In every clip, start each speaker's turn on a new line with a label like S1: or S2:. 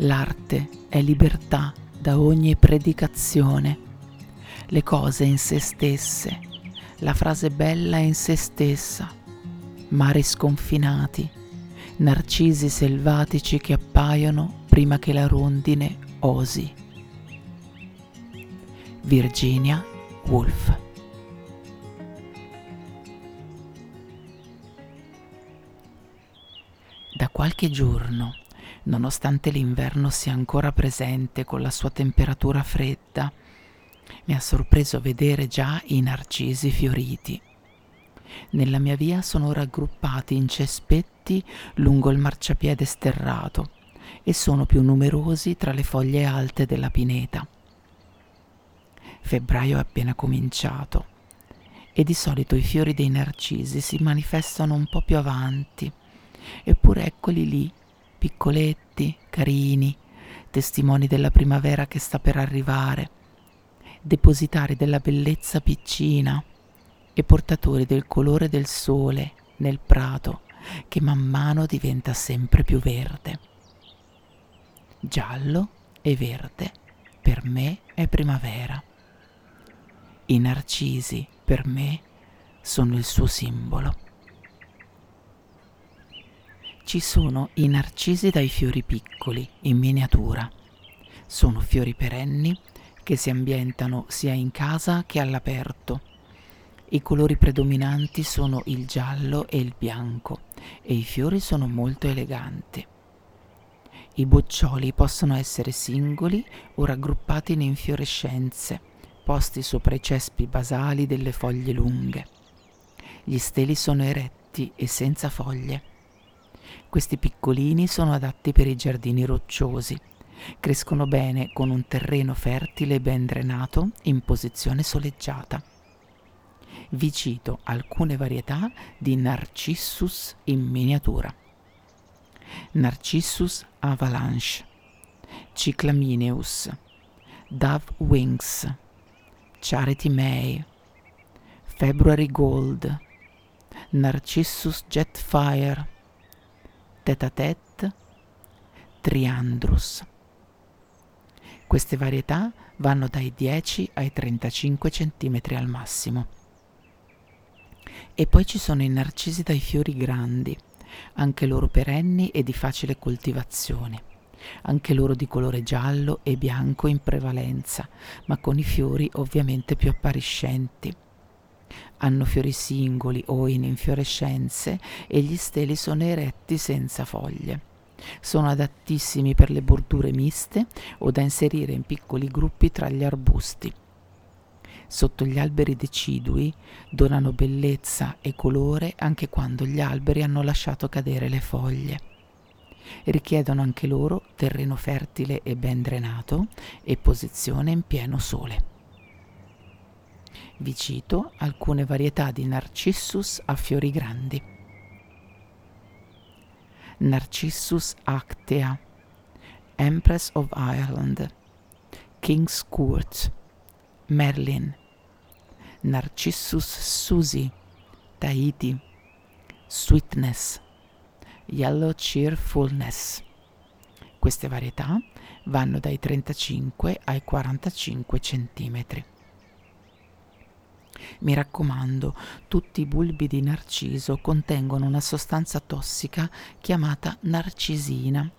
S1: L'arte è libertà da ogni predicazione, le cose in se stesse, la frase bella in se stessa, mari sconfinati, narcisi selvatici che appaiono prima che la rondine osi. Virginia Woolf. Da qualche giorno nonostante l'inverno sia ancora presente con la sua temperatura fredda. Mi ha sorpreso vedere già i narcisi fioriti. Nella mia via sono raggruppati in cespetti lungo il marciapiede sterrato e sono più numerosi tra le foglie alte della pineta. Febbraio è appena cominciato e di solito i fiori dei narcisi si manifestano un po' più avanti, eppure eccoli lì piccoletti, carini, testimoni della primavera che sta per arrivare, depositari della bellezza piccina e portatori del colore del sole nel prato che man mano diventa sempre più verde. Giallo e verde per me è primavera. I narcisi per me sono il suo simbolo ci sono i narcisi dai fiori piccoli, in miniatura. Sono fiori perenni che si ambientano sia in casa che all'aperto. I colori predominanti sono il giallo e il bianco e i fiori sono molto eleganti. I boccioli possono essere singoli o raggruppati in infiorescenze, posti sopra i cespi basali delle foglie lunghe. Gli steli sono eretti e senza foglie. Questi piccolini sono adatti per i giardini rocciosi. Crescono bene con un terreno fertile e ben drenato in posizione soleggiata. Vi cito alcune varietà di Narcissus in miniatura. Narcissus avalanche, Cyclamineus, Dove Wings, Charity May, February Gold, Narcissus Jetfire, tête à tête, triandrus. Queste varietà vanno dai 10 ai 35 cm al massimo. E poi ci sono i narcisi dai fiori grandi, anche loro perenni e di facile coltivazione, anche loro di colore giallo e bianco in prevalenza, ma con i fiori ovviamente più appariscenti hanno fiori singoli o in infiorescenze e gli steli sono eretti senza foglie. Sono adattissimi per le bordure miste o da inserire in piccoli gruppi tra gli arbusti. Sotto gli alberi decidui donano bellezza e colore anche quando gli alberi hanno lasciato cadere le foglie. Richiedono anche loro terreno fertile e ben drenato e posizione in pieno sole. Vi cito alcune varietà di Narcissus a fiori grandi. Narcissus actea, Empress of Ireland, King's Court, Merlin, Narcissus Susie, Tahiti, Sweetness, Yellow Cheerfulness. Queste varietà vanno dai 35 ai 45 centimetri. Mi raccomando, tutti i bulbi di narciso contengono una sostanza tossica chiamata narcisina.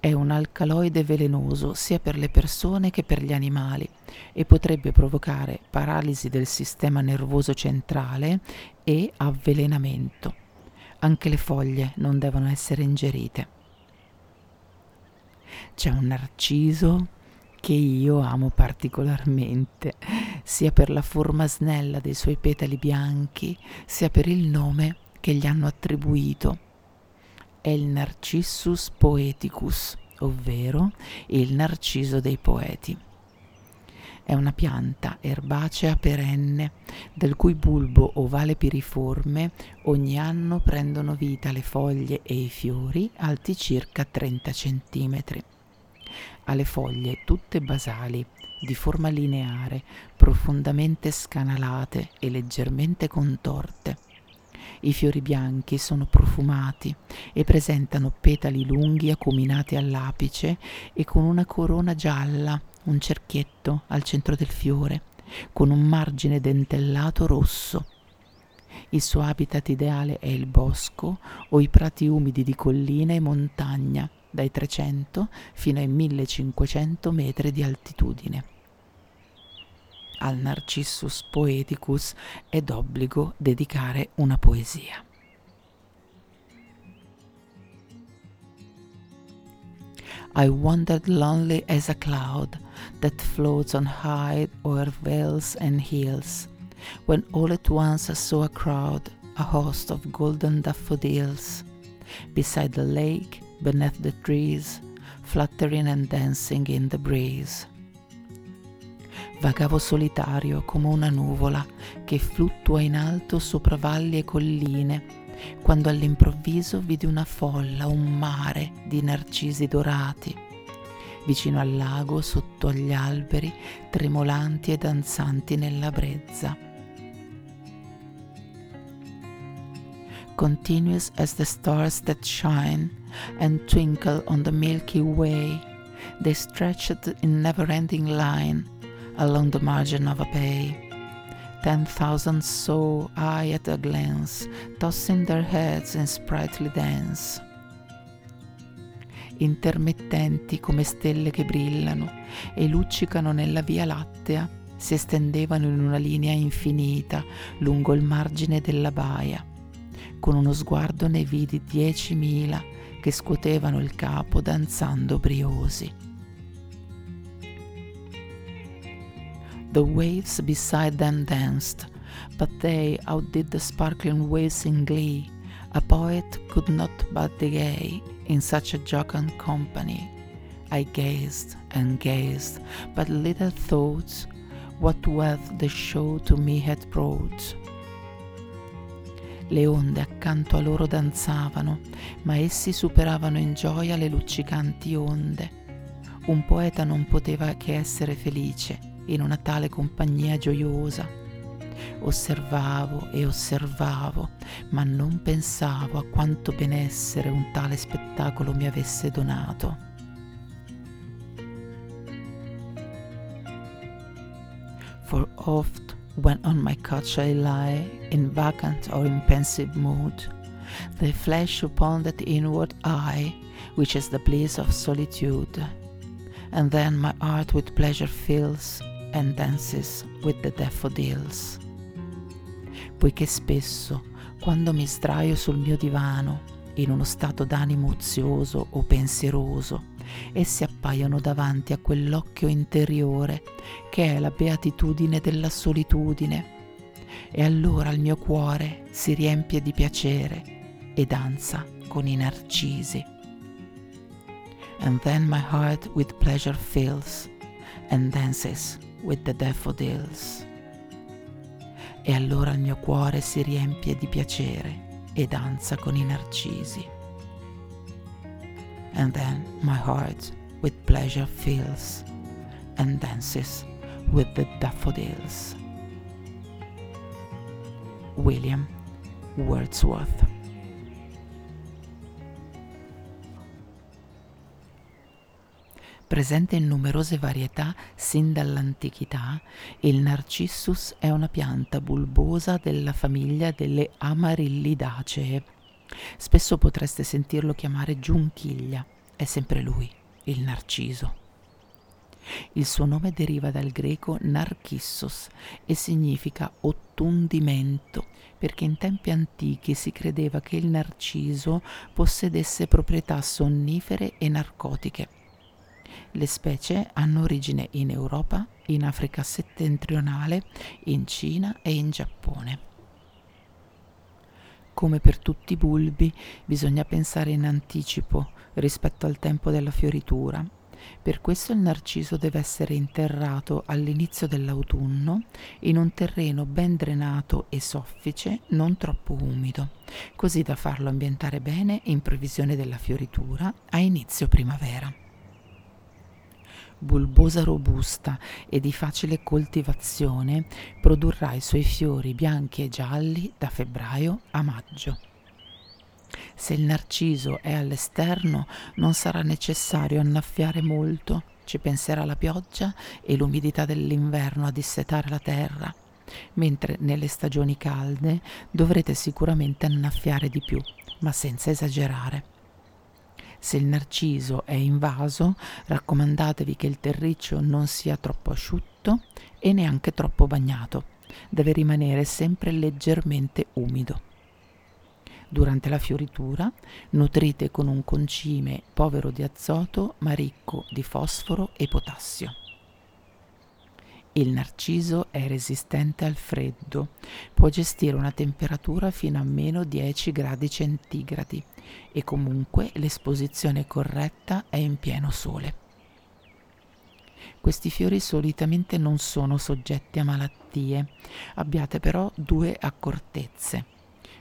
S1: È un alcaloide velenoso sia per le persone che per gli animali e potrebbe provocare paralisi del sistema nervoso centrale e avvelenamento. Anche le foglie non devono essere ingerite. C'è un narciso che io amo particolarmente, sia per la forma snella dei suoi petali bianchi, sia per il nome che gli hanno attribuito. è il Narcissus poeticus, ovvero il narciso dei poeti. È una pianta erbacea perenne, del cui bulbo ovale piriforme ogni anno prendono vita le foglie e i fiori alti circa 30 cm. Ha le foglie tutte basali, di forma lineare, profondamente scanalate e leggermente contorte. I fiori bianchi sono profumati e presentano petali lunghi acuminati all'apice e con una corona gialla, un cerchietto al centro del fiore, con un margine dentellato rosso. Il suo habitat ideale è il bosco o i prati umidi di collina e montagna, dai 300 fino ai 1500 metri di altitudine. Al Narcissus Poeticus è d'obbligo dedicare una poesia. I wandered lonely as a cloud that floats on high o'er vales and hills, when all at once I saw a crowd, a host of golden daffodils, beside the lake beneath the trees, fluttering and dancing in the breeze. Vagavo solitario come una nuvola che fluttua in alto sopra valli e colline, quando all'improvviso vidi una folla, un mare di narcisi dorati, vicino al lago, sotto agli alberi, tremolanti e danzanti nella brezza. Continuous as the stars that shine and twinkle on the Milky Way. They stretched in never ending line along the margin of a bay. Ten thousand saw I at a glance, tossing their heads in sprightly dance. Intermittenti come stelle che brillano e luccicano nella Via Lattea, si estendevano in una linea infinita lungo il margine della baia con uno sguardo ne vidi diecimila che scuotevano il capo danzando briosi. The waves beside them danced, but they outdid the sparkling waves in glee. A poet could not but be gay in such a jocund company. I gazed and gazed, but little thought what wealth the show to me had brought. Le onde accanto a loro danzavano, ma essi superavano in gioia le luccicanti onde. Un poeta non poteva che essere felice in una tale compagnia gioiosa. Osservavo e osservavo, ma non pensavo a quanto benessere un tale spettacolo mi avesse donato. For oft when on my couch I lie, in vacant or in pensive mood, they flash upon that inward eye, which is the bliss of solitude. And then my heart with pleasure fills and dances with the daffodils. Poiché spesso, quando mi sdraio sul mio divano, in uno stato d'animo ozioso o pensieroso, essi appaiono davanti a quell'occhio interiore che è la beatitudine della solitudine. E allora il mio cuore si riempie di piacere e danza con i narcisi. And then my heart with pleasure fills and dances with the daffodils. E allora il mio cuore si riempie di piacere e danza con i narcisi and then my heart with pleasure fills and dances with the daffodils. William Wordsworth Presente in numerose varietà sin dall'antichità, il Narcissus è una pianta bulbosa della famiglia delle Amarillidacee Spesso potreste sentirlo chiamare Giunchiglia, è sempre lui, il Narciso. Il suo nome deriva dal greco narcissos e significa ottundimento, perché in tempi antichi si credeva che il narciso possedesse proprietà sonnifere e narcotiche. Le specie hanno origine in Europa, in Africa settentrionale, in Cina e in Giappone. Come per tutti i bulbi, bisogna pensare in anticipo rispetto al tempo della fioritura. Per questo il narciso deve essere interrato all'inizio dell'autunno in un terreno ben drenato e soffice, non troppo umido, così da farlo ambientare bene in previsione della fioritura a inizio primavera bulbosa robusta e di facile coltivazione, produrrà i suoi fiori bianchi e gialli da febbraio a maggio. Se il narciso è all'esterno non sarà necessario annaffiare molto, ci penserà la pioggia e l'umidità dell'inverno a dissetare la terra, mentre nelle stagioni calde dovrete sicuramente annaffiare di più, ma senza esagerare. Se il narciso è invaso, raccomandatevi che il terriccio non sia troppo asciutto e neanche troppo bagnato. Deve rimanere sempre leggermente umido. Durante la fioritura nutrite con un concime povero di azoto ma ricco di fosforo e potassio. Il narciso è resistente al freddo, può gestire una temperatura fino a meno 10 gradi centigradi e comunque l'esposizione corretta è in pieno sole. Questi fiori solitamente non sono soggetti a malattie, abbiate però due accortezze.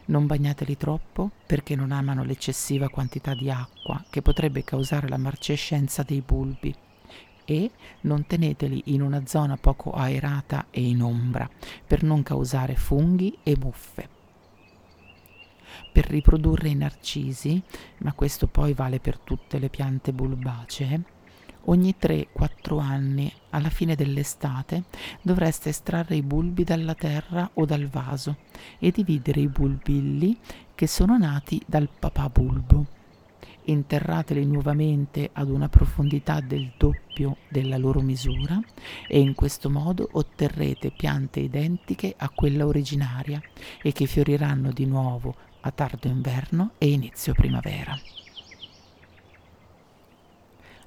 S1: Non bagnateli troppo perché non amano l'eccessiva quantità di acqua che potrebbe causare la marcescenza dei bulbi e non teneteli in una zona poco aerata e in ombra per non causare funghi e muffe. Per riprodurre i narcisi, ma questo poi vale per tutte le piante bulbacee, ogni 3-4 anni, alla fine dell'estate, dovreste estrarre i bulbi dalla terra o dal vaso e dividere i bulbilli che sono nati dal papà bulbo interrateli nuovamente ad una profondità del doppio della loro misura e in questo modo otterrete piante identiche a quella originaria e che fioriranno di nuovo a tardo inverno e inizio primavera.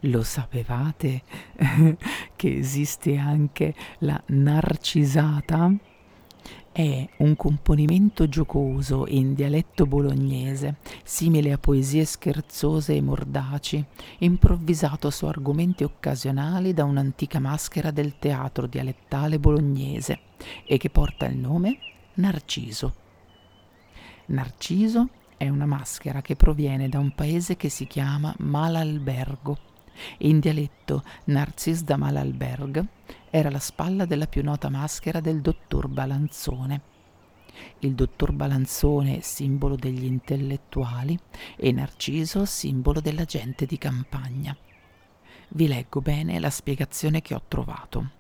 S1: Lo sapevate che esiste anche la narcisata? È un componimento giocoso in dialetto bolognese, simile a poesie scherzose e mordaci, improvvisato su argomenti occasionali da un'antica maschera del teatro dialettale bolognese e che porta il nome Narciso. Narciso è una maschera che proviene da un paese che si chiama Malalbergo. In dialetto Narcis da Malalberg era la spalla della più nota maschera del dottor Balanzone. Il dottor Balanzone, simbolo degli intellettuali, e Narciso, simbolo della gente di campagna. Vi leggo bene la spiegazione che ho trovato.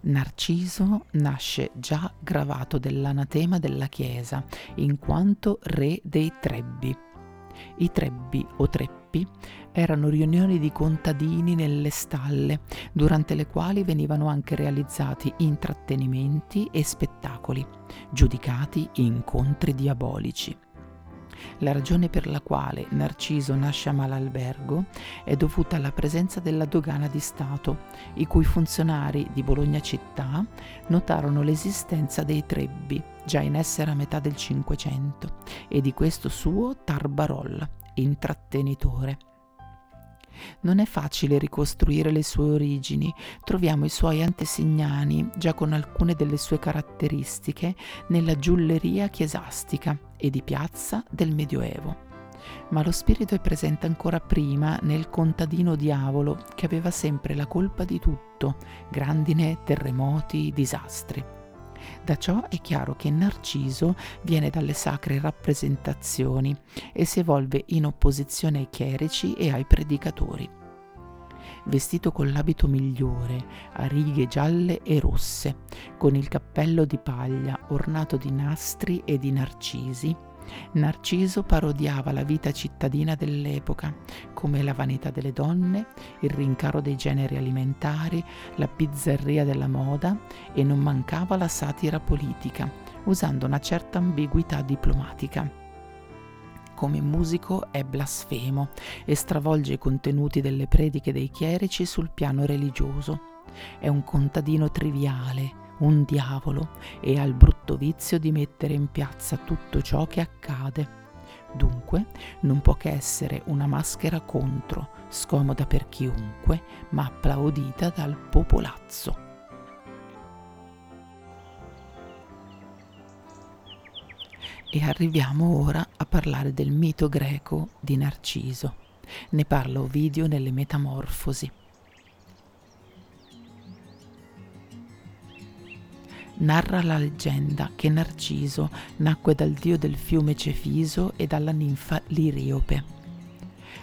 S1: Narciso nasce già gravato dell'anatema della Chiesa, in quanto re dei Trebbi. I Trebbi o Treppi erano riunioni di contadini nelle stalle, durante le quali venivano anche realizzati intrattenimenti e spettacoli, giudicati incontri diabolici. La ragione per la quale Narciso nasce a Malalbergo è dovuta alla presenza della dogana di Stato, i cui funzionari di Bologna città notarono l'esistenza dei trebbi, già in essere a metà del Cinquecento, e di questo suo Tarbarol, intrattenitore. Non è facile ricostruire le sue origini, troviamo i suoi antesignani già con alcune delle sue caratteristiche nella giulleria chiesastica e di piazza del Medioevo. Ma lo spirito è presente ancora prima nel contadino diavolo che aveva sempre la colpa di tutto, grandine, terremoti, disastri. Da ciò è chiaro che Narciso viene dalle sacre rappresentazioni e si evolve in opposizione ai chierici e ai predicatori. Vestito con l'abito migliore, a righe gialle e rosse, con il cappello di paglia ornato di nastri e di narcisi, Narciso parodiava la vita cittadina dell'epoca, come la vanità delle donne, il rincaro dei generi alimentari, la bizzarria della moda e non mancava la satira politica, usando una certa ambiguità diplomatica. Come musico è blasfemo e stravolge i contenuti delle prediche dei chierici sul piano religioso. È un contadino triviale, un diavolo e ha il brutto vizio di mettere in piazza tutto ciò che accade. Dunque non può che essere una maschera contro, scomoda per chiunque, ma applaudita dal popolazzo. E arriviamo ora a parlare del mito greco di Narciso. Ne parla Ovidio nelle Metamorfosi. Narra la leggenda che Narciso nacque dal dio del fiume Cefiso e dalla ninfa Liriope.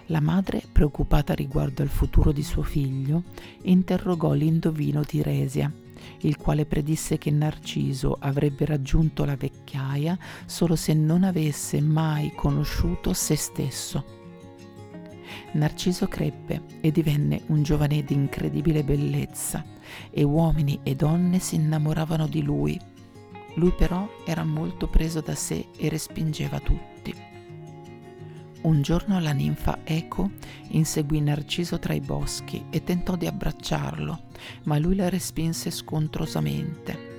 S1: La madre, preoccupata riguardo al futuro di suo figlio, interrogò l'indovino Tiresia, il quale predisse che Narciso avrebbe raggiunto la vecchiaia solo se non avesse mai conosciuto se stesso. Narciso crebbe e divenne un giovane di incredibile bellezza e uomini e donne si innamoravano di lui. Lui però era molto preso da sé e respingeva tutti. Un giorno la ninfa Eco inseguì Narciso tra i boschi e tentò di abbracciarlo, ma lui la respinse scontrosamente.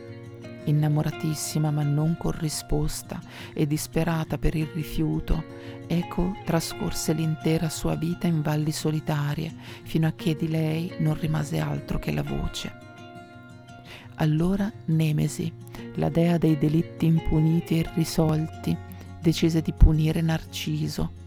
S1: Innamoratissima ma non corrisposta e disperata per il rifiuto, Eco trascorse l'intera sua vita in valli solitarie, fino a che di lei non rimase altro che la voce. Allora Nemesi, la dea dei delitti impuniti e irrisolti, decise di punire Narciso.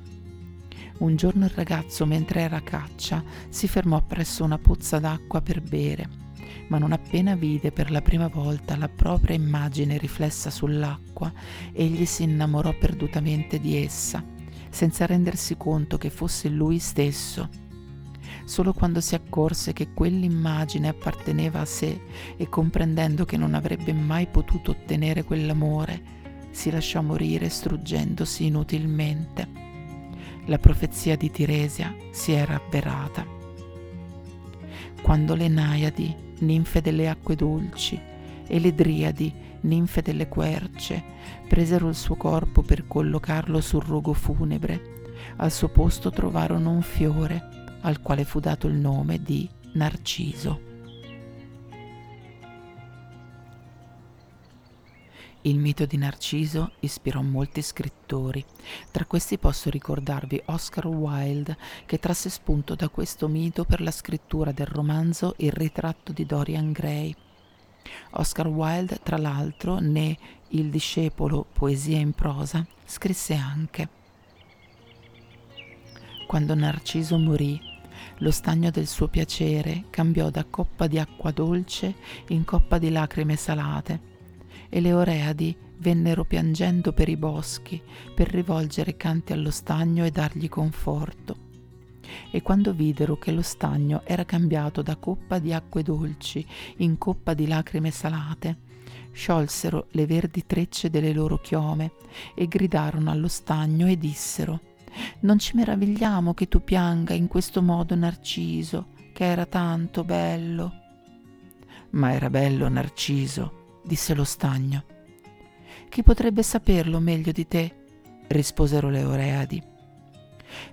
S1: Un giorno il ragazzo, mentre era a caccia, si fermò presso una pozza d'acqua per bere ma non appena vide per la prima volta la propria immagine riflessa sull'acqua, egli si innamorò perdutamente di essa, senza rendersi conto che fosse lui stesso. Solo quando si accorse che quell'immagine apparteneva a sé e comprendendo che non avrebbe mai potuto ottenere quell'amore, si lasciò morire struggendosi inutilmente. La profezia di Tiresia si era avverata. Quando le Naiadi ninfe delle acque dolci, e le Driadi, ninfe delle querce, presero il suo corpo per collocarlo sul rogo funebre. Al suo posto trovarono un fiore, al quale fu dato il nome di Narciso. Il mito di Narciso ispirò molti scrittori. Tra questi posso ricordarvi Oscar Wilde, che trasse spunto da questo mito per la scrittura del romanzo Il ritratto di Dorian Gray. Oscar Wilde, tra l'altro, né Il discepolo, poesia in prosa, scrisse anche Quando Narciso morì, lo stagno del suo piacere cambiò da coppa di acqua dolce in coppa di lacrime salate e le Oreadi vennero piangendo per i boschi per rivolgere canti allo stagno e dargli conforto. E quando videro che lo stagno era cambiato da coppa di acque dolci in coppa di lacrime salate, sciolsero le verdi trecce delle loro chiome e gridarono allo stagno e dissero Non ci meravigliamo che tu pianga in questo modo Narciso, che era tanto bello. Ma era bello Narciso, disse lo stagno. Chi potrebbe saperlo meglio di te? risposero le Oreadi.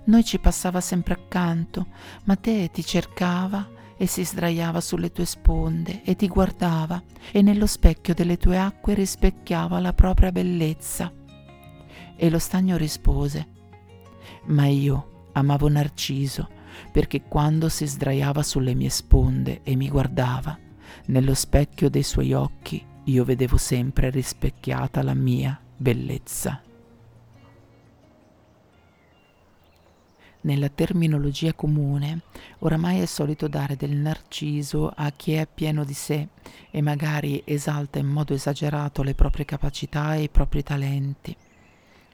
S1: Noi ci passava sempre accanto, ma te ti cercava e si sdraiava sulle tue sponde e ti guardava e nello specchio delle tue acque rispecchiava la propria bellezza. E lo stagno rispose, ma io amavo Narciso perché quando si sdraiava sulle mie sponde e mi guardava, nello specchio dei suoi occhi io vedevo sempre rispecchiata la mia bellezza. Nella terminologia comune, oramai è solito dare del narciso a chi è pieno di sé e magari esalta in modo esagerato le proprie capacità e i propri talenti.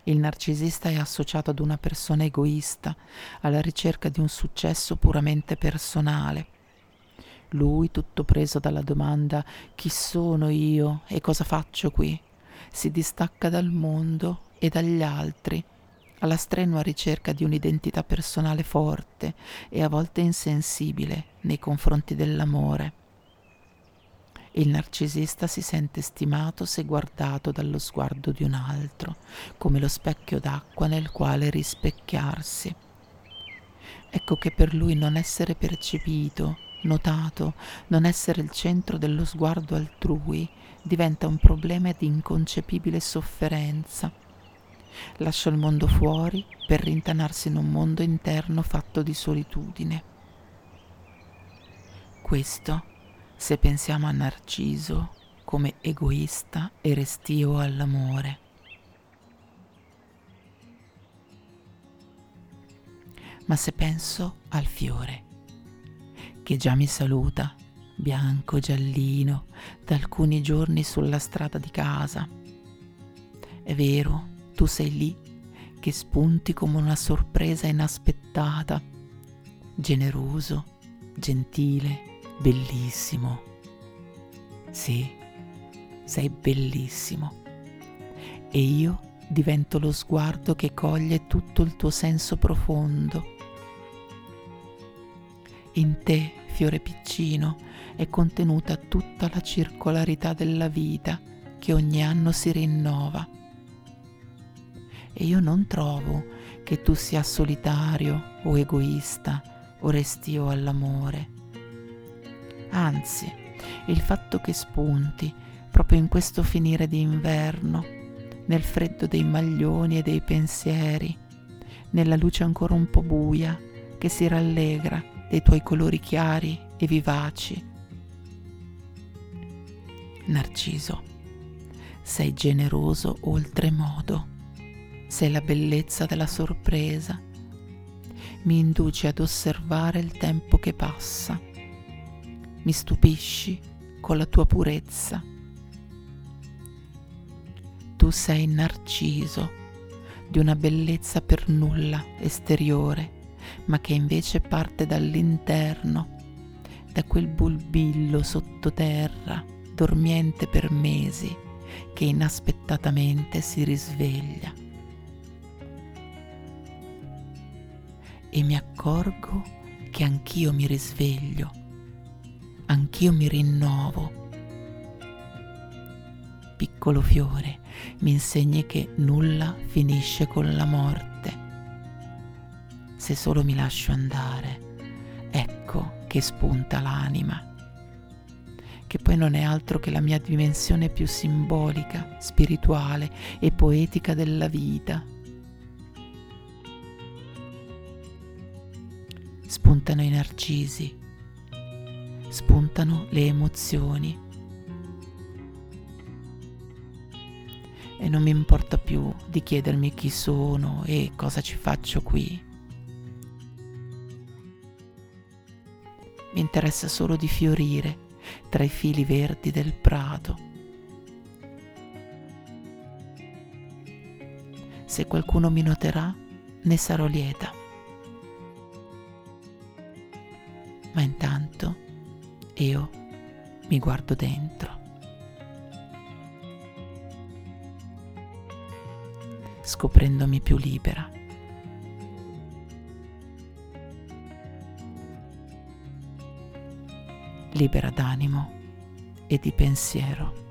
S1: Il narcisista è associato ad una persona egoista, alla ricerca di un successo puramente personale, lui, tutto preso dalla domanda chi sono io e cosa faccio qui, si distacca dal mondo e dagli altri, alla strenua ricerca di un'identità personale forte e a volte insensibile nei confronti dell'amore. Il narcisista si sente stimato se guardato dallo sguardo di un altro, come lo specchio d'acqua nel quale rispecchiarsi. Ecco che per lui non essere percepito notato, non essere il centro dello sguardo altrui diventa un problema di inconcepibile sofferenza. Lascia il mondo fuori per rintanarsi in un mondo interno fatto di solitudine. Questo, se pensiamo a Narciso come egoista e restio all'amore. Ma se penso al fiore, che già mi saluta, bianco giallino, da alcuni giorni sulla strada di casa. È vero, tu sei lì, che spunti come una sorpresa inaspettata, generoso, gentile, bellissimo. Sì, sei bellissimo. E io divento lo sguardo che coglie tutto il tuo senso profondo. In te, fiore piccino, è contenuta tutta la circolarità della vita che ogni anno si rinnova. E io non trovo che tu sia solitario o egoista o restio all'amore. Anzi, il fatto che spunti proprio in questo finire di inverno, nel freddo dei maglioni e dei pensieri, nella luce ancora un po' buia che si rallegra dei tuoi colori chiari e vivaci. Narciso, sei generoso oltremodo, sei la bellezza della sorpresa, mi induci ad osservare il tempo che passa, mi stupisci con la tua purezza. Tu sei narciso di una bellezza per nulla esteriore, ma che invece parte dall'interno, da quel bulbillo sottoterra, dormiente per mesi, che inaspettatamente si risveglia. E mi accorgo che anch'io mi risveglio anch'io mi rinnovo. Piccolo fiore, mi insegni che nulla finisce con la morte. Se solo mi lascio andare, ecco che spunta l'anima, che poi non è altro che la mia dimensione più simbolica, spirituale e poetica della vita. Spuntano i narcisi, spuntano le emozioni. E non mi importa più di chiedermi chi sono e cosa ci faccio qui. Interessa solo di fiorire tra i fili verdi del prato. Se qualcuno mi noterà, ne sarò lieta. Ma intanto io mi guardo dentro. scoprendomi più libera. Libera d'animo e di pensiero.